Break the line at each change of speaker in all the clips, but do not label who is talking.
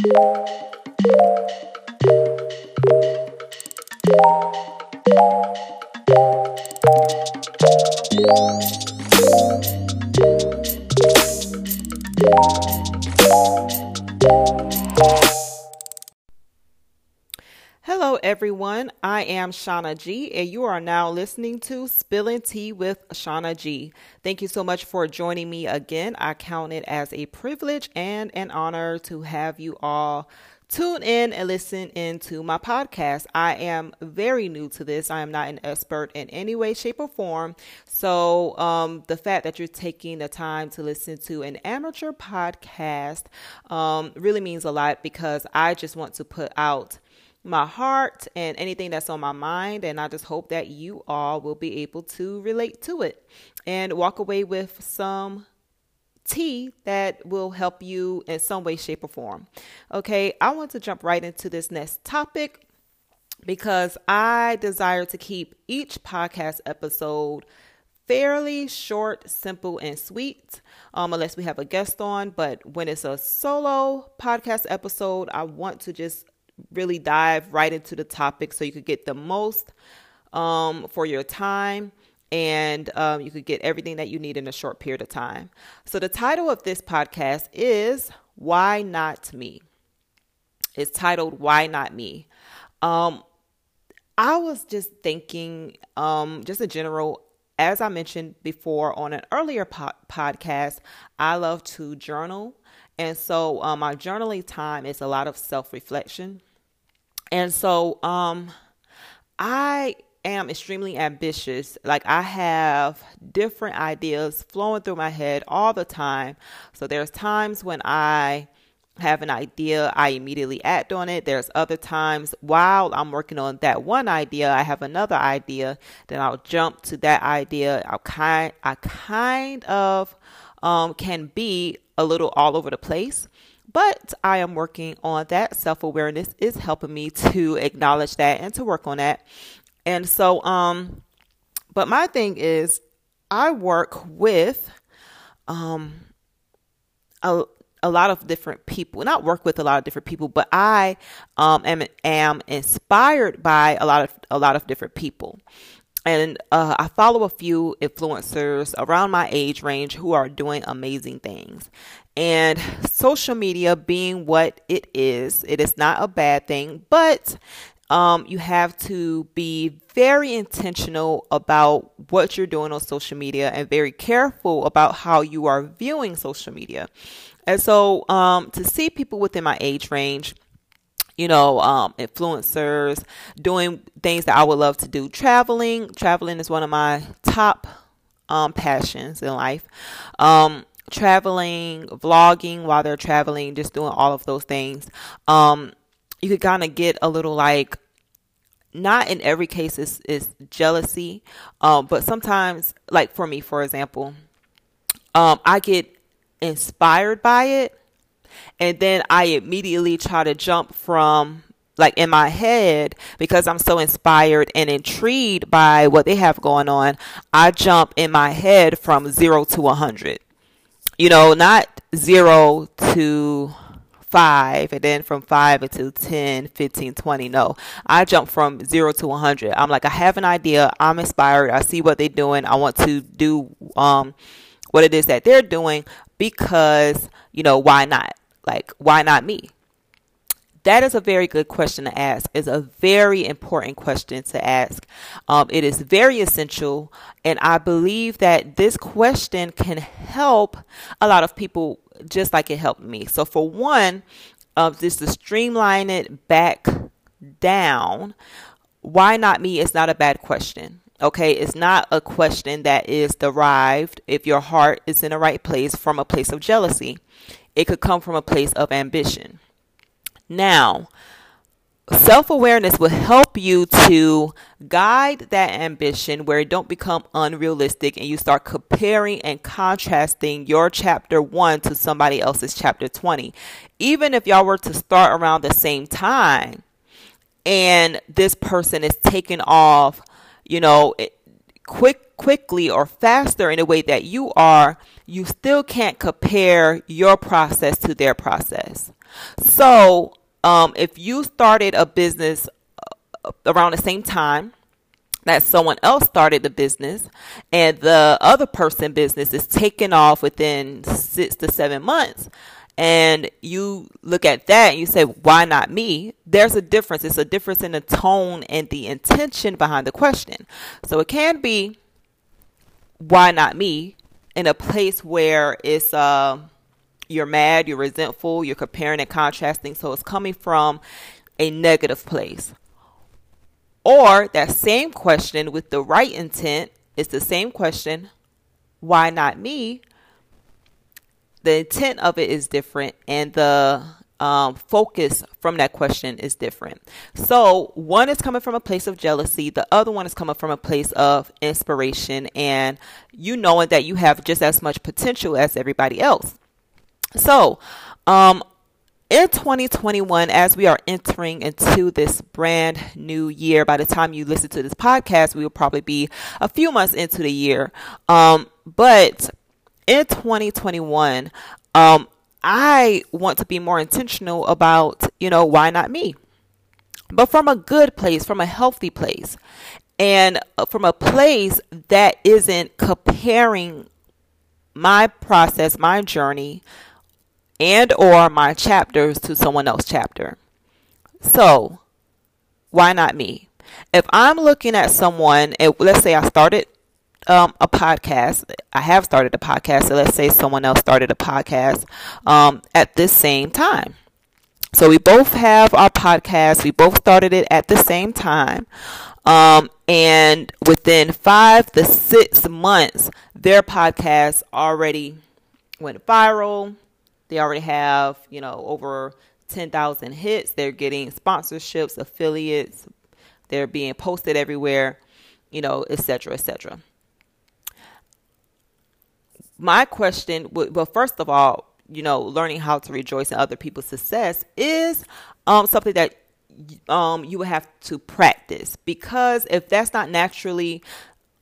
Hello, everyone. I am Shauna G, and you are now listening to Spilling Tea with Shauna G. Thank you so much for joining me again. I count it as a privilege and an honor to have you all tune in and listen into my podcast. I am very new to this. I am not an expert in any way, shape, or form. So, um, the fact that you're taking the time to listen to an amateur podcast um, really means a lot because I just want to put out my heart and anything that's on my mind. And I just hope that you all will be able to relate to it and walk away with some tea that will help you in some way, shape, or form. Okay, I want to jump right into this next topic because I desire to keep each podcast episode fairly short, simple, and sweet, um, unless we have a guest on. But when it's a solo podcast episode, I want to just really dive right into the topic so you could get the most um, for your time and um, you could get everything that you need in a short period of time. So, the title of this podcast is Why Not Me? It's titled Why Not Me? Um, I was just thinking, um, just in general, as I mentioned before on an earlier po- podcast, I love to journal. And so, um, my journaling time is a lot of self reflection. And so um I am extremely ambitious. Like I have different ideas flowing through my head all the time. So there's times when I have an idea, I immediately act on it. There's other times while I'm working on that one idea, I have another idea, then I'll jump to that idea. I'll kind I kind of um, can be a little all over the place. But I am working on that. Self awareness is helping me to acknowledge that and to work on that. And so, um, but my thing is, I work with, um, a, a lot of different people. Not work with a lot of different people, but I um, am am inspired by a lot of a lot of different people. And uh, I follow a few influencers around my age range who are doing amazing things. And social media being what it is, it is not a bad thing, but um, you have to be very intentional about what you're doing on social media and very careful about how you are viewing social media. And so um, to see people within my age range, you know, um, influencers doing things that I would love to do, traveling. Traveling is one of my top um, passions in life. Um, traveling, vlogging while they're traveling, just doing all of those things, um, you could kind of get a little like, not in every case is, is jealousy, um, but sometimes, like for me, for example, um, I get inspired by it, and then I immediately try to jump from like in my head because I'm so inspired and intrigued by what they have going on. I jump in my head from zero to a hundred you know, not zero to five and then from five into 10 15 20 no. I jump from zero to 100 i'm like i have an idea. I'm inspired. I see what they're doing. I want to do um what it is that they're doing because you know why not? Like why not me that is a very good question to ask. It's a very important question to ask. Um, it is very essential, and I believe that this question can help a lot of people just like it helped me. So, for one, um, just to streamline it back down, why not me is not a bad question. Okay, it's not a question that is derived, if your heart is in the right place, from a place of jealousy. It could come from a place of ambition. Now, self awareness will help you to guide that ambition where it don't become unrealistic and you start comparing and contrasting your chapter 1 to somebody else's chapter 20 even if y'all were to start around the same time and this person is taking off you know quick quickly or faster in a way that you are, you still can't compare your process to their process. So, um, if you started a business uh, around the same time that someone else started the business and the other person business is taken off within six to seven months, and you look at that and you say, why not me? There's a difference. It's a difference in the tone and the intention behind the question. So it can be, why not me? In a place where it's, uh, you're mad, you're resentful, you're comparing and contrasting. So it's coming from a negative place. Or that same question with the right intent is the same question, why not me? the intent of it is different and the um, focus from that question is different. So, one is coming from a place of jealousy, the other one is coming from a place of inspiration, and you knowing that you have just as much potential as everybody else. So, um, in 2021, as we are entering into this brand new year, by the time you listen to this podcast, we will probably be a few months into the year. Um, but in 2021, um, I want to be more intentional about, you know, why not me? But from a good place, from a healthy place, and uh, from a place that isn't comparing my process, my journey, and or my chapters to someone else's chapter. So, why not me? If I'm looking at someone, and let's say I started um, a podcast. I have started a podcast. So let's say someone else started a podcast um, at this same time. So we both have our podcast. We both started it at the same time. Um, and within five to six months, their podcast already went viral. They already have, you know, over 10,000 hits. They're getting sponsorships, affiliates. They're being posted everywhere, you know, etc., etc my question well first of all you know learning how to rejoice in other people's success is um, something that um, you have to practice because if that's not naturally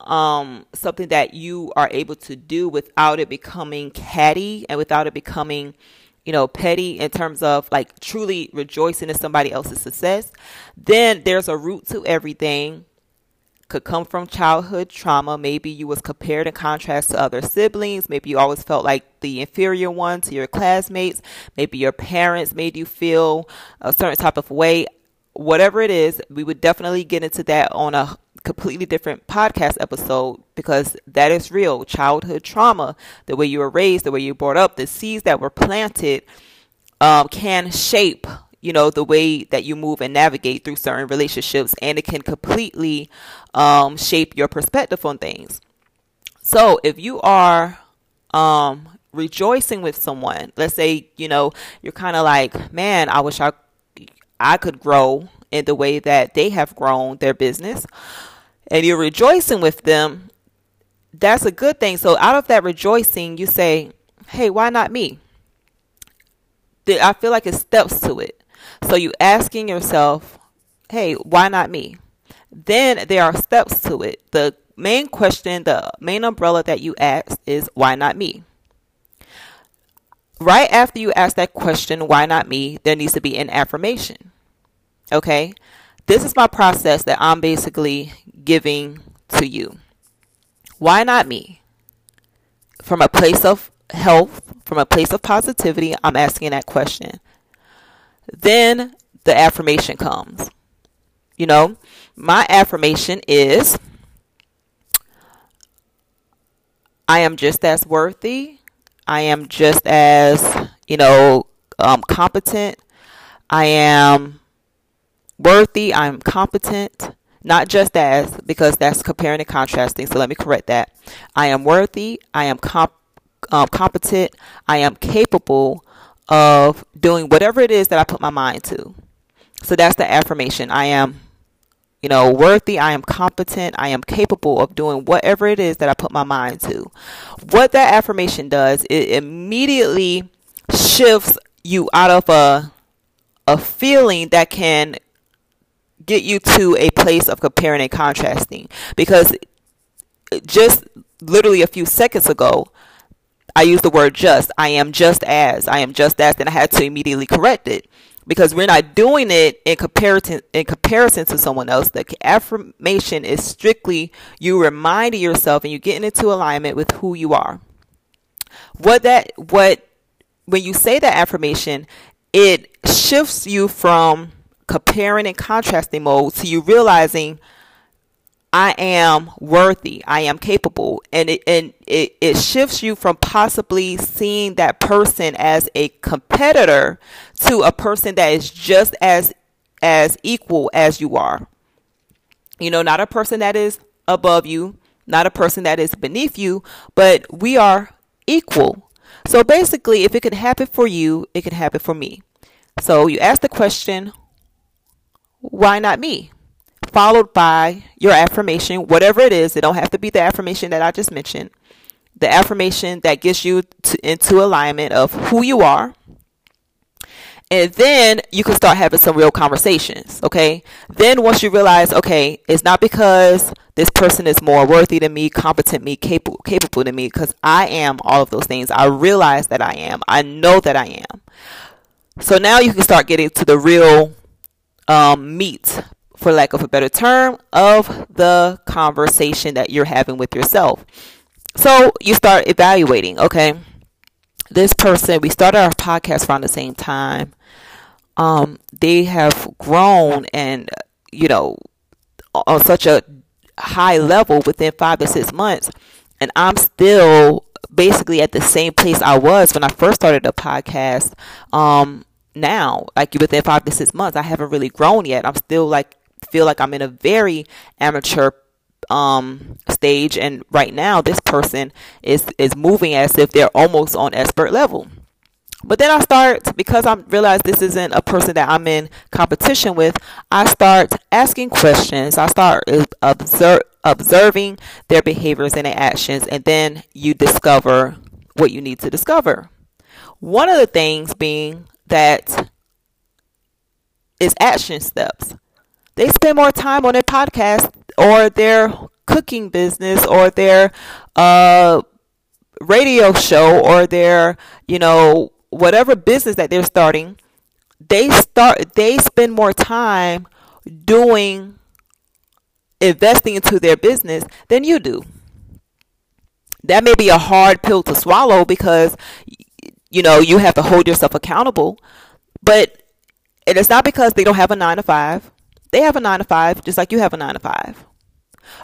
um, something that you are able to do without it becoming catty and without it becoming you know petty in terms of like truly rejoicing in somebody else's success then there's a root to everything could come from childhood trauma. Maybe you was compared in contrast to other siblings. Maybe you always felt like the inferior one to your classmates. Maybe your parents made you feel a certain type of way. Whatever it is, we would definitely get into that on a completely different podcast episode because that is real. Childhood trauma, the way you were raised, the way you were brought up, the seeds that were planted um, can shape you know the way that you move and navigate through certain relationships and it can completely um, shape your perspective on things so if you are um, rejoicing with someone let's say you know you're kind of like man i wish i i could grow in the way that they have grown their business and you're rejoicing with them that's a good thing so out of that rejoicing you say hey why not me I feel like it steps to it. So you asking yourself, hey, why not me? Then there are steps to it. The main question, the main umbrella that you ask is why not me? Right after you ask that question, why not me, there needs to be an affirmation. Okay? This is my process that I'm basically giving to you. Why not me? From a place of health, from a place of positivity, I'm asking that question. Then the affirmation comes. You know, my affirmation is I am just as worthy. I am just as, you know, um, competent. I am worthy. I'm competent. Not just as, because that's comparing and contrasting. So let me correct that. I am worthy. I am comp- um, competent. I am capable of doing whatever it is that I put my mind to. So that's the affirmation. I am, you know, worthy. I am competent. I am capable of doing whatever it is that I put my mind to. What that affirmation does, it immediately shifts you out of a a feeling that can get you to a place of comparing and contrasting because uh, just literally a few seconds ago, I used the word just. I am just as. I am just as. And I had to immediately correct it because we're not doing it in comparison in comparison to someone else. The affirmation is strictly you reminding yourself and you getting into alignment with who you are. What that what when you say that affirmation, it shifts you from comparing and contrasting mode to you realizing I am worthy. I am capable. And it and it, it shifts you from possibly seeing that person as a competitor to a person that is just as as equal as you are. You know, not a person that is above you, not a person that is beneath you, but we are equal. So basically, if it can happen for you, it can happen for me. So you ask the question, why not me? followed by your affirmation, whatever it is. It don't have to be the affirmation that I just mentioned. The affirmation that gets you to, into alignment of who you are. And then you can start having some real conversations, okay? Then once you realize, okay, it's not because this person is more worthy than me, competent me, capable capable than me because I am all of those things. I realize that I am. I know that I am. So now you can start getting to the real um, meat for lack of a better term, of the conversation that you're having with yourself. So you start evaluating, okay, this person, we started our podcast around the same time. Um, they have grown and, you know, on such a high level within five to six months. And I'm still basically at the same place I was when I first started the podcast. Um, now, like within five to six months, I haven't really grown yet. I'm still like feel like I'm in a very amateur um stage and right now this person is is moving as if they're almost on expert level but then I start because I realize this isn't a person that I'm in competition with. I start asking questions. I start observe, observing their behaviors and their actions, and then you discover what you need to discover. One of the things being that is action steps they spend more time on their podcast or their cooking business or their uh, radio show or their, you know, whatever business that they're starting. They start they spend more time doing investing into their business than you do. That may be a hard pill to swallow because you know, you have to hold yourself accountable, but it is not because they don't have a 9 to 5 they have a nine to five, just like you have a nine to five.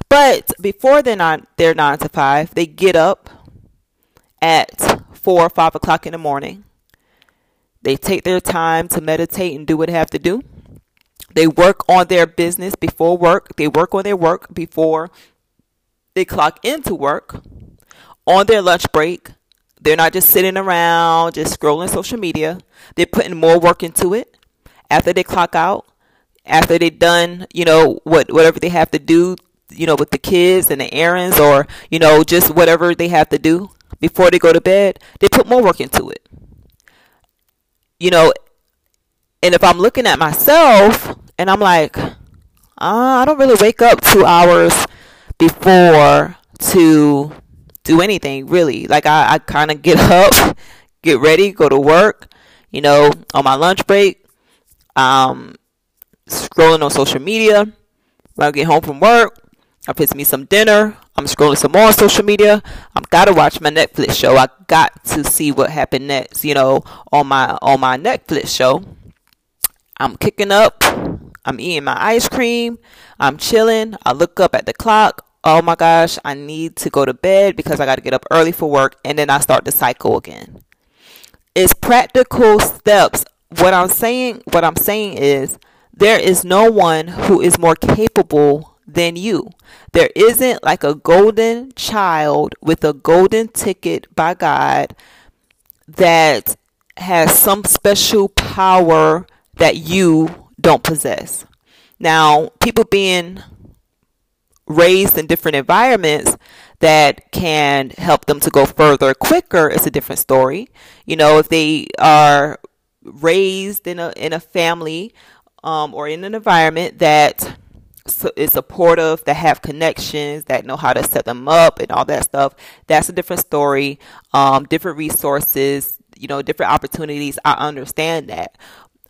But before they're not their nine to five, they get up at four or five o'clock in the morning. They take their time to meditate and do what they have to do. They work on their business before work. They work on their work before they clock into work. On their lunch break, they're not just sitting around, just scrolling social media. They're putting more work into it. After they clock out, after they've done, you know, what whatever they have to do, you know, with the kids and the errands or, you know, just whatever they have to do before they go to bed, they put more work into it. You know, and if I'm looking at myself and I'm like, uh, I don't really wake up two hours before to do anything really. Like I, I kind of get up, get ready, go to work, you know, on my lunch break. Um, scrolling on social media. When I get home from work, I fix me some dinner. I'm scrolling some more on social media. I've got to watch my Netflix show. I got to see what happened next, you know, on my on my Netflix show. I'm kicking up. I'm eating my ice cream. I'm chilling. I look up at the clock. Oh my gosh, I need to go to bed because I got to get up early for work and then I start the cycle again. It's practical steps. What I'm saying, what I'm saying is there is no one who is more capable than you. There isn't like a golden child with a golden ticket by God that has some special power that you don't possess. Now, people being raised in different environments that can help them to go further quicker is a different story. You know, if they are raised in a in a family um, or in an environment that is supportive, that have connections, that know how to set them up and all that stuff. That's a different story. Um, different resources, you know, different opportunities. I understand that.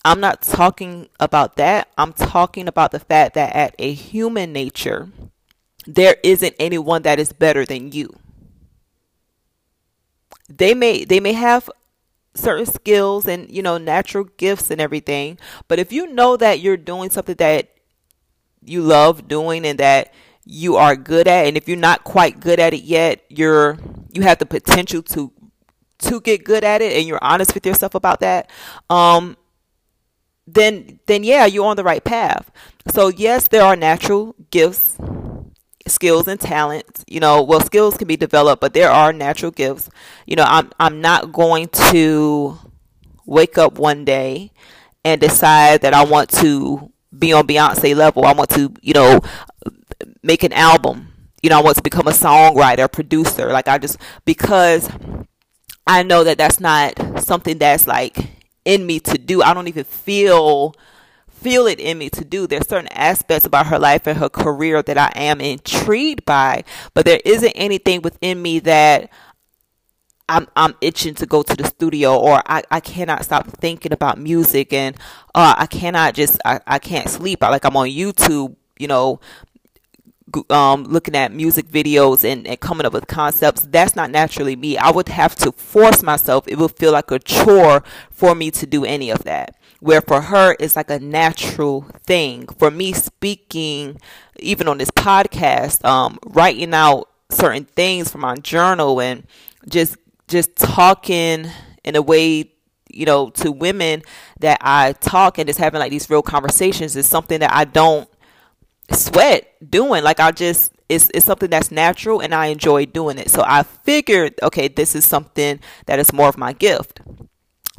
I'm not talking about that. I'm talking about the fact that at a human nature, there isn't anyone that is better than you. They may they may have certain skills and you know natural gifts and everything, but if you know that you're doing something that you love doing and that you are good at and if you're not quite good at it yet, you're you have the potential to to get good at it and you're honest with yourself about that. Um then then yeah, you're on the right path. So yes, there are natural gifts, skills and talents. You know, well skills can be developed, but there are natural gifts. You know, I'm I'm not going to wake up one day and decide that I want to be on Beyonce level. I want to, you know, make an album. You know, I want to become a songwriter, producer. Like I just because I know that that's not something that's like in me to do. I don't even feel feel it in me to do. There's certain aspects about her life and her career that I am intrigued by, but there isn't anything within me that I'm I'm itching to go to the studio or I, I cannot stop thinking about music and uh, I cannot just I, I can't sleep. I like I'm on YouTube, you know, um, looking at music videos and, and coming up with concepts. That's not naturally me. I would have to force myself. It would feel like a chore for me to do any of that. Where for her, it's like a natural thing. For me, speaking, even on this podcast, um, writing out certain things from my journal and just just talking in a way you know to women that I talk and just having like these real conversations is something that I don't sweat doing. Like I just it's it's something that's natural and I enjoy doing it. So I figured, okay, this is something that is more of my gift.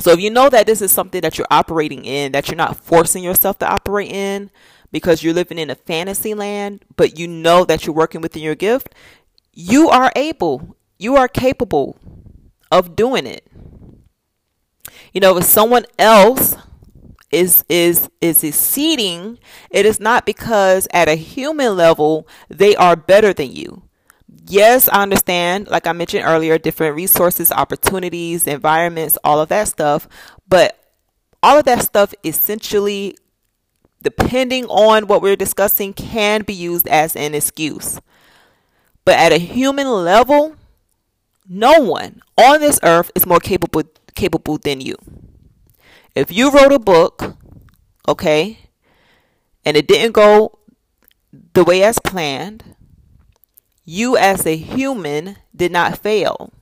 So if you know that this is something that you're operating in, that you're not forcing yourself to operate in because you're living in a fantasy land, but you know that you're working within your gift, you are able, you are capable of doing it. You know, if someone else is is is exceeding, it is not because at a human level they are better than you. Yes, I understand, like I mentioned earlier, different resources, opportunities, environments, all of that stuff, but all of that stuff essentially depending on what we're discussing can be used as an excuse. But at a human level, no one on this earth is more capable capable than you. If you wrote a book, okay, and it didn't go the way as planned, you as a human did not fail.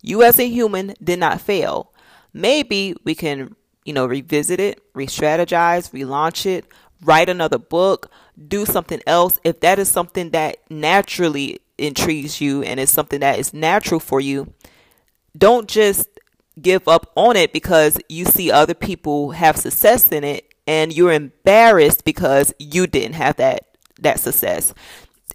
You as a human did not fail. Maybe we can, you know, revisit it, re strategize, relaunch it, write another book, do something else. If that is something that naturally intrigues you and is something that is natural for you, don't just give up on it because you see other people have success in it and you're embarrassed because you didn't have that that success.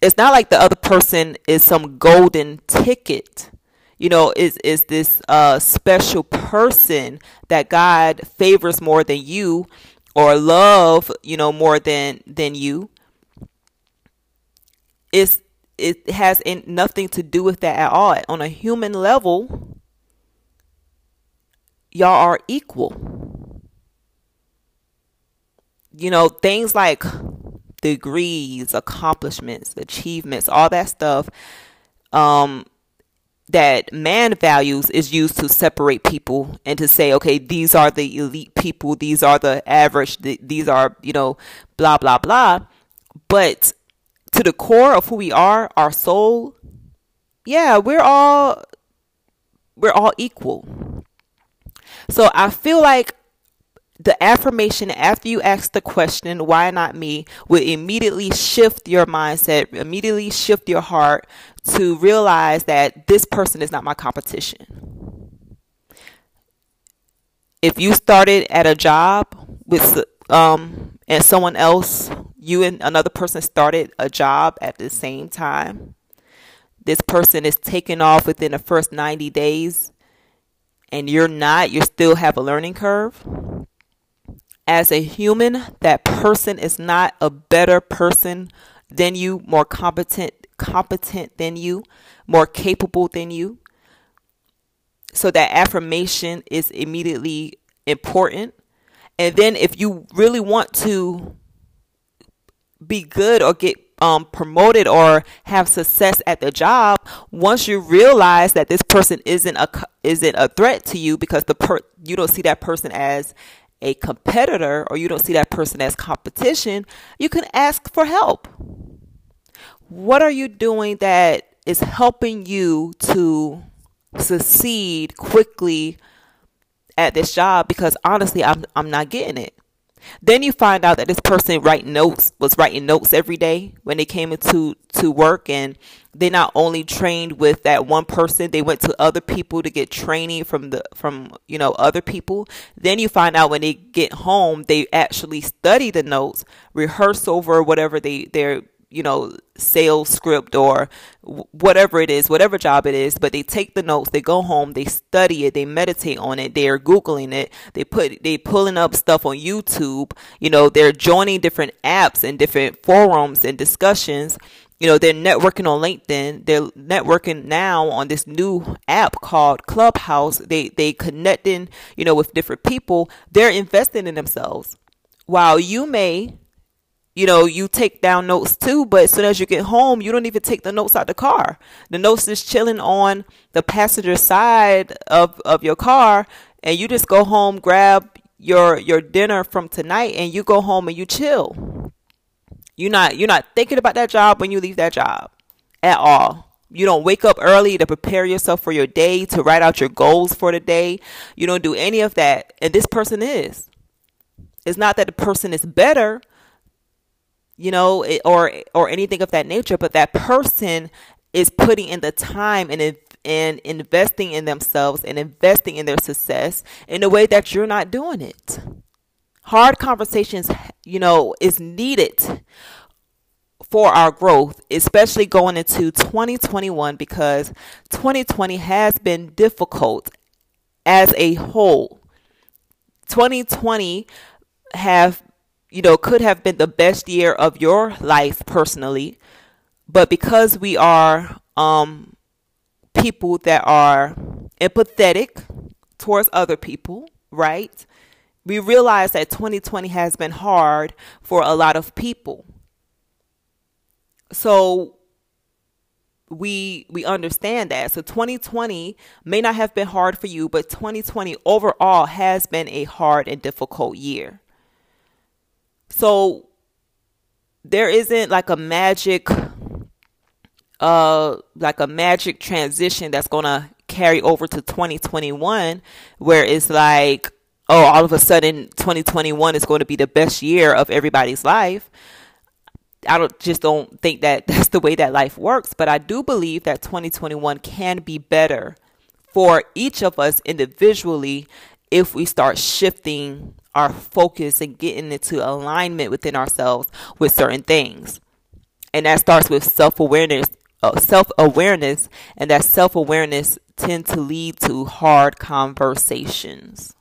It's not like the other person is some golden ticket. You know, is is this uh special person that God favors more than you or love, you know, more than than you? It's it has in, nothing to do with that at all. On a human level, y'all are equal. You know, things like degrees, accomplishments, achievements, all that stuff um, that man values is used to separate people and to say, okay, these are the elite people, these are the average, these are, you know, blah, blah, blah. But to the core of who we are, our soul, yeah, we're all we're all equal. So I feel like the affirmation after you ask the question, why not me, will immediately shift your mindset, immediately shift your heart to realize that this person is not my competition. If you started at a job with um and someone else you and another person started a job at the same time. This person is taken off within the first 90 days and you're not, you still have a learning curve. As a human, that person is not a better person than you, more competent competent than you, more capable than you. So that affirmation is immediately important. And then if you really want to be good or get um, promoted or have success at the job, once you realize that this person isn't a isn't a threat to you because the per you don't see that person as a competitor or you don't see that person as competition, you can ask for help. What are you doing that is helping you to succeed quickly at this job? Because honestly, I'm I'm not getting it. Then you find out that this person writing notes was writing notes every day when they came into to work and they not only trained with that one person, they went to other people to get training from the from you know other people. Then you find out when they get home, they actually study the notes, rehearse over whatever they they're you know, sales script or whatever it is, whatever job it is, but they take the notes, they go home, they study it, they meditate on it, they're googling it, they put they pulling up stuff on YouTube, you know, they're joining different apps and different forums and discussions. You know, they're networking on LinkedIn. They're networking now on this new app called Clubhouse. They they connecting, you know, with different people. They're investing in themselves. While you may you know, you take down notes too, but as soon as you get home, you don't even take the notes out the car. The notes is chilling on the passenger side of, of your car, and you just go home, grab your your dinner from tonight, and you go home and you chill. You're not you're not thinking about that job when you leave that job at all. You don't wake up early to prepare yourself for your day, to write out your goals for the day. You don't do any of that. And this person is. It's not that the person is better you know, or or anything of that nature, but that person is putting in the time and and investing in themselves and investing in their success in a way that you're not doing it. Hard conversations, you know, is needed for our growth, especially going into 2021 because 2020 has been difficult as a whole. 2020 have you know, could have been the best year of your life personally, but because we are um, people that are empathetic towards other people, right? We realize that 2020 has been hard for a lot of people. So we we understand that. So 2020 may not have been hard for you, but 2020 overall has been a hard and difficult year. So there isn't like a magic uh like a magic transition that's to carry over to 2021 where it's like oh all of a sudden 2021 is going to be the best year of everybody's life. I don't just don't think that that's the way that life works, but I do believe that 2021 can be better for each of us individually if we start shifting our focus and getting into alignment within ourselves with certain things. And that starts with self awareness, uh, self awareness, and that self awareness tend to lead to hard conversations,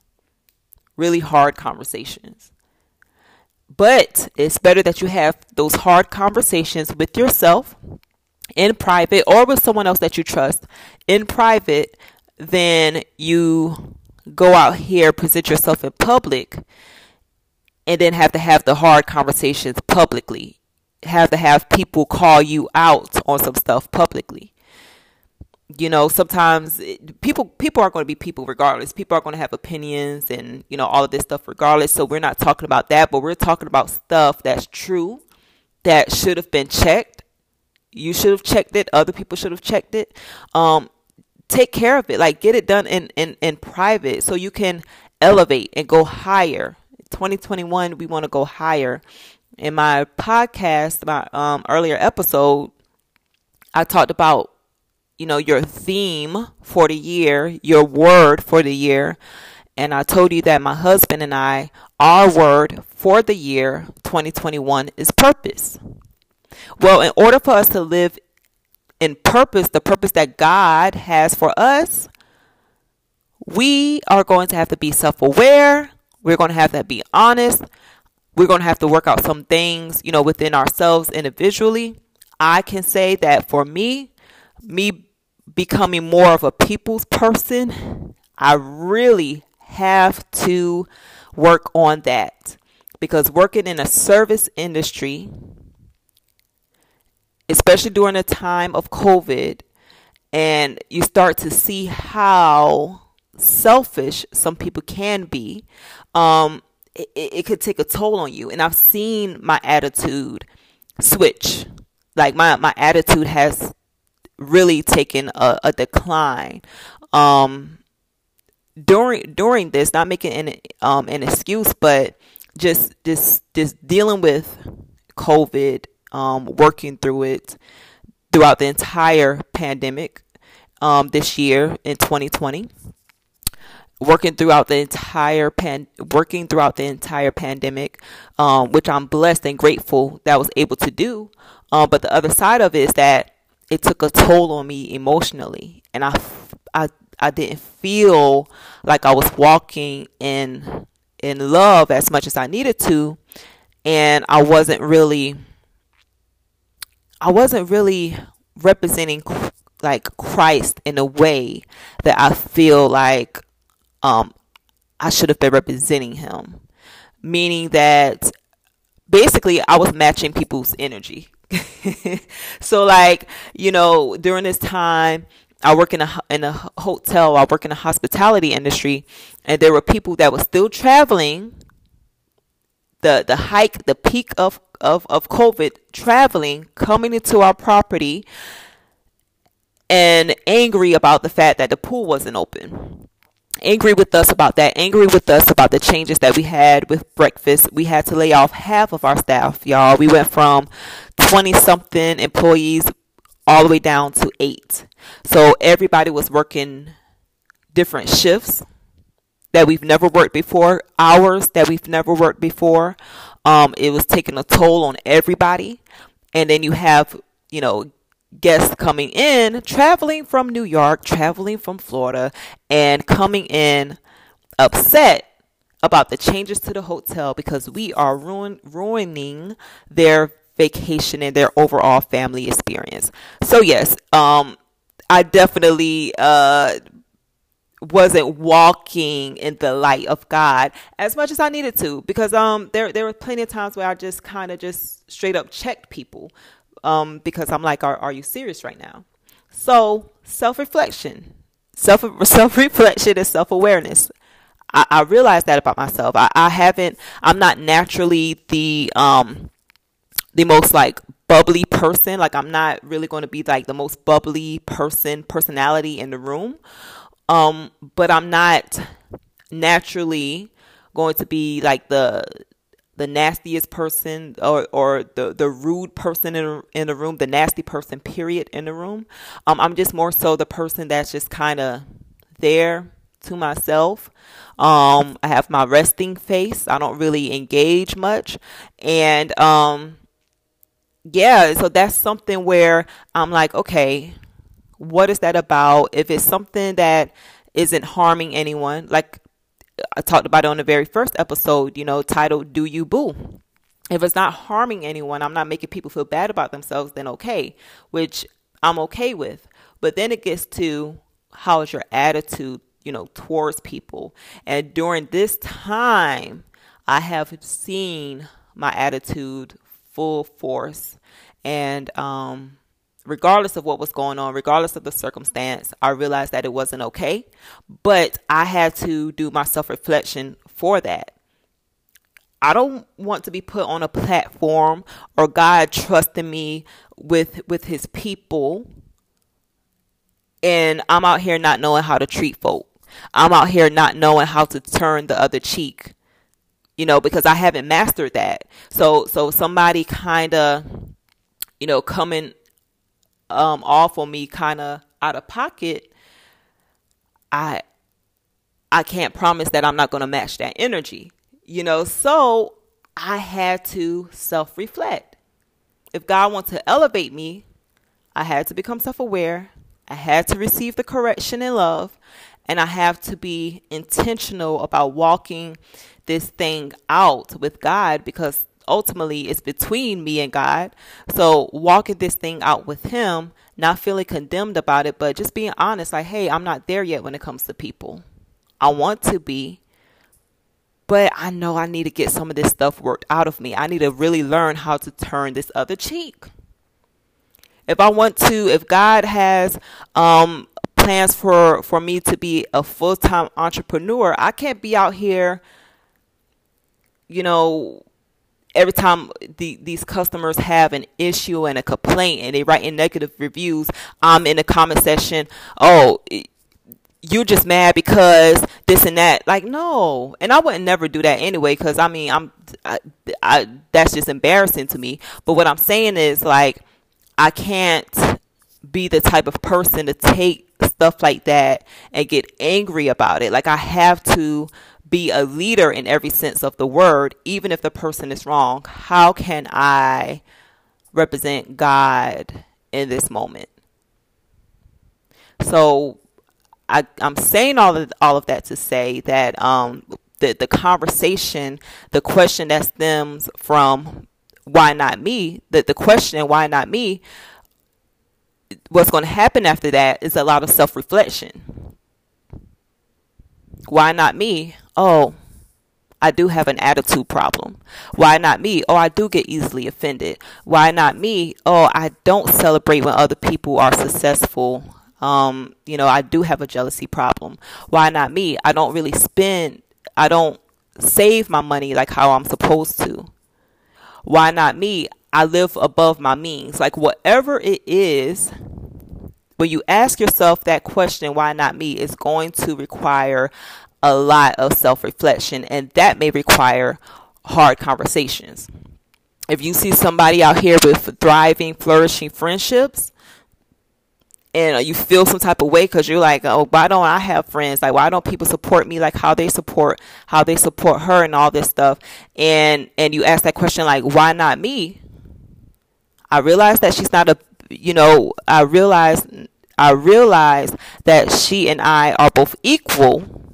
really hard conversations. But it's better that you have those hard conversations with yourself in private or with someone else that you trust in private than you go out here, present yourself in public, and then have to have the hard conversations publicly. Have to have people call you out on some stuff publicly. You know, sometimes people people are going to be people regardless. People are going to have opinions and you know all of this stuff regardless. So we're not talking about that, but we're talking about stuff that's true that should have been checked. You should have checked it. Other people should have checked it. Um, take care of it like get it done in in, in private so you can elevate and go higher. 2021 we want to go higher. In my podcast my um, earlier episode i talked about you know your theme for the year your word for the year and i told you that my husband and i our word for the year 2021 is purpose. Well in order for us to live in purpose, the purpose that God has for us, we are going to have to be self aware. We're going to have to be honest. We're going to have to work out some things, you know, within ourselves individually. I can say that for me, me becoming more of a people's person, I really have to work on that because working in a service industry, especially during a time of COVID, and you start to see how selfish some people can be, um, it, it could take a toll on you. And I've seen my attitude switch. Like my, my attitude has really taken a, a decline. Um, during during this, not making an um an excuse, but just just just dealing with COVID, um, working through it throughout the entire pandemic um, this year in 2020 working throughout the entire pan working throughout the entire pandemic um, which i'm blessed and grateful that i was able to do. Um, but the other side of it is that it took a toll on me emotionally and i i, I didn't feel like i was walking in in love as much as i needed to and i wasn't really i wasn't really representing like Christ in a way that I feel like um, I should have been representing him. Meaning that basically I was matching people's energy. so like, you know, during this time I work in a in a hotel, I work in the hospitality industry and there were people that were still traveling the the hike, the peak of of, of COVID traveling, coming into our property and angry about the fact that the pool wasn't open. Angry with us about that, angry with us about the changes that we had with breakfast. We had to lay off half of our staff, y'all. We went from 20 something employees all the way down to eight. So everybody was working different shifts that we've never worked before, hours that we've never worked before. Um, it was taking a toll on everybody. And then you have, you know, guests coming in, traveling from New York, traveling from Florida, and coming in upset about the changes to the hotel because we are ruin- ruining their vacation and their overall family experience. So yes, um, I definitely uh, wasn't walking in the light of God as much as I needed to because um there there were plenty of times where I just kind of just straight up checked people um, because I'm like, are, are you serious right now? So self reflection, self self reflection is self awareness. I, I realized that about myself. I, I haven't. I'm not naturally the um the most like bubbly person. Like I'm not really going to be like the most bubbly person personality in the room. Um, but I'm not naturally going to be like the the nastiest person or, or the, the rude person in, in the room, the nasty person, period, in the room. Um, I'm just more so the person that's just kind of there to myself. Um, I have my resting face. I don't really engage much. And um, yeah, so that's something where I'm like, okay, what is that about? If it's something that isn't harming anyone, like I talked about on the very first episode, you know, titled Do You Boo? If it's not harming anyone, I'm not making people feel bad about themselves, then okay, which I'm okay with. But then it gets to how is your attitude, you know, towards people. And during this time, I have seen my attitude full force. And um regardless of what was going on, regardless of the circumstance, I realized that it wasn't okay. But I had to do my self reflection for that. I don't want to be put on a platform or God trusting me with with his people and I'm out here not knowing how to treat folk. I'm out here not knowing how to turn the other cheek. You know, because I haven't mastered that. So so somebody kind of you know coming um, off on me kind of out of pocket, I I can't promise that I'm not going to match that energy. You know, so I had to self-reflect. If God wants to elevate me, I had to become self-aware. I had to receive the correction and love, And I have to be intentional about walking this thing out with God because ultimately it's between me and God. So walking this thing out with Him, not feeling condemned about it, but just being honest like, hey, I'm not there yet when it comes to people. I want to be, but I know I need to get some of this stuff worked out of me. I need to really learn how to turn this other cheek. If I want to, if God has um, plans for for me to be a full time entrepreneur, I can't be out here, you know, every time the, these customers have an issue and a complaint and they write in negative reviews, I'm in the comment section, oh, you're just mad because this and that. Like, no. And I wouldn't never do that anyway because, I mean, I'm, I, I, that's just embarrassing to me. But what I'm saying is, like, I can't be the type of person to take stuff like that and get angry about it. Like, I have to be a leader in every sense of the word, even if the person is wrong. How can I represent God in this moment? So I, am saying all of all of that to say that um, the the conversation, the question that stems from why not me, that the question why not me, what's going to happen after that is a lot of self reflection. Why not me? Oh, I do have an attitude problem. Why not me? Oh, I do get easily offended. Why not me? Oh, I don't celebrate when other people are successful. Um, you know, I do have a jealousy problem. Why not me? I don't really spend, I don't save my money like how I'm supposed to. Why not me? I live above my means. Like, whatever it is, when you ask yourself that question, why not me, is going to require a lot of self reflection, and that may require hard conversations. If you see somebody out here with thriving, flourishing friendships, and you feel some type of way because you're like, oh, why don't I have friends? Like, why don't people support me like how they support how they support her and all this stuff? And and you ask that question like, why not me? I realize that she's not a, you know, I realize I realize that she and I are both equal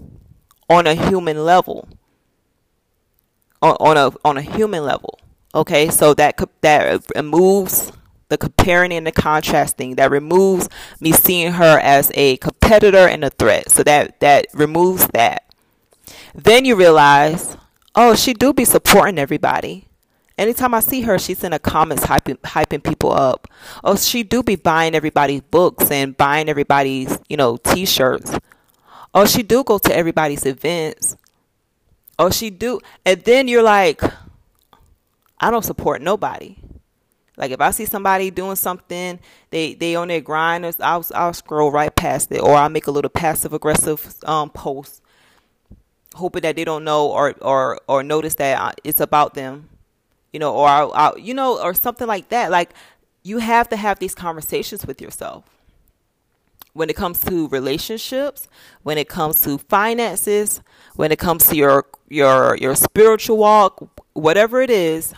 on a human level. On, on a on a human level. Okay, so that that removes the comparing and the contrasting. That removes me seeing her as a competitor and a threat. So that that removes that. Then you realize, oh, she do be supporting everybody. Anytime I see her, she's in the comments hyping, hyping people up. Oh, she do be buying everybody's books and buying everybody's, you know, t-shirts. Oh, she do go to everybody's events. Oh, she do. And then you're like, I don't support nobody. Like if I see somebody doing something, they they on their grind, I'll I'll scroll right past it, or I'll make a little passive aggressive um, post, hoping that they don't know or or or notice that uh, it's about them, you know, or I'll, I'll, you know, or something like that. Like you have to have these conversations with yourself when it comes to relationships, when it comes to finances, when it comes to your your your spiritual walk, whatever it is,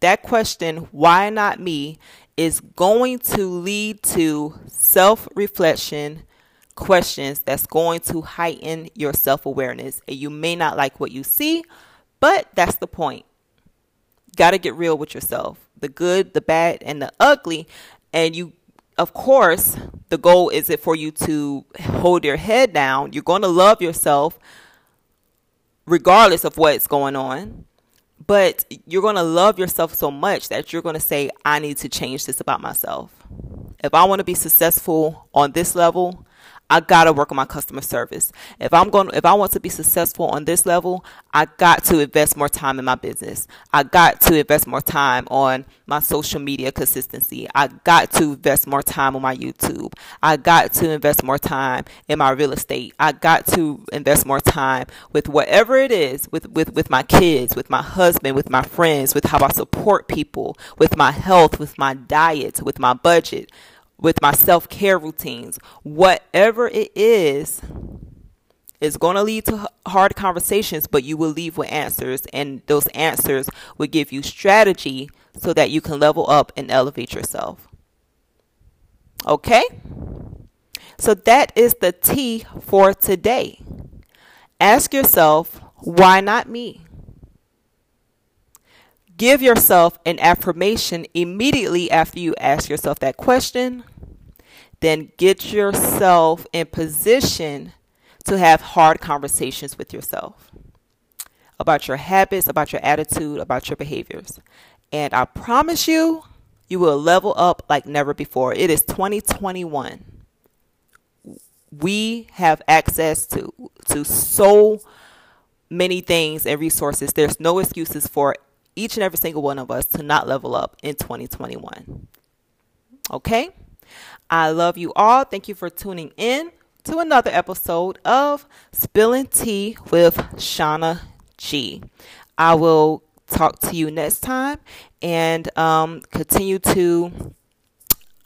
that question, why not me, is going to lead to self-reflection questions that's going to heighten your self-awareness. And you may not like what you see, but that's the point. Got to get real with yourself. The good, the bad, and the ugly, and you of course, the goal is it for you to hold your head down. You're going to love yourself regardless of what's going on. But you're going to love yourself so much that you're going to say, I need to change this about myself. If I want to be successful on this level, I gotta work on my customer service. If I'm going, if I want to be successful on this level, I got to invest more time in my business. I got to invest more time on my social media consistency. I got to invest more time on my YouTube. I got to invest more time in my real estate. I got to invest more time with whatever it is, with with with my kids, with my husband, with my friends, with how I support people, with my health, with my diet, with my budget with my self care routines, whatever it is, is going to lead to hard conversations, but you will leave with answers, and those answers will give you strategy so that you can level up and elevate yourself. Okay? So that is the tea for today. Ask yourself, why not me? Give yourself an affirmation immediately after you ask yourself that question. Then get yourself in position to have hard conversations with yourself about your habits, about your attitude, about your behaviors. And I promise you, you will level up like never before. It is 2021. We have access to to so many things and resources. There's no excuses for each and every single one of us to not level up in 2021. Okay? I love you all. Thank you for tuning in to another episode of Spilling Tea with Shauna G. I will talk to you next time and um, continue to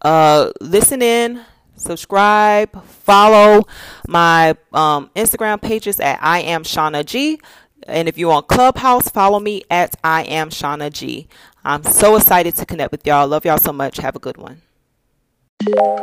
uh, listen in, subscribe, follow my um, Instagram pages at I am Shauna G. And if you're on Clubhouse, follow me at I am Shauna G. I'm so excited to connect with y'all. Love y'all so much. Have a good one. Thank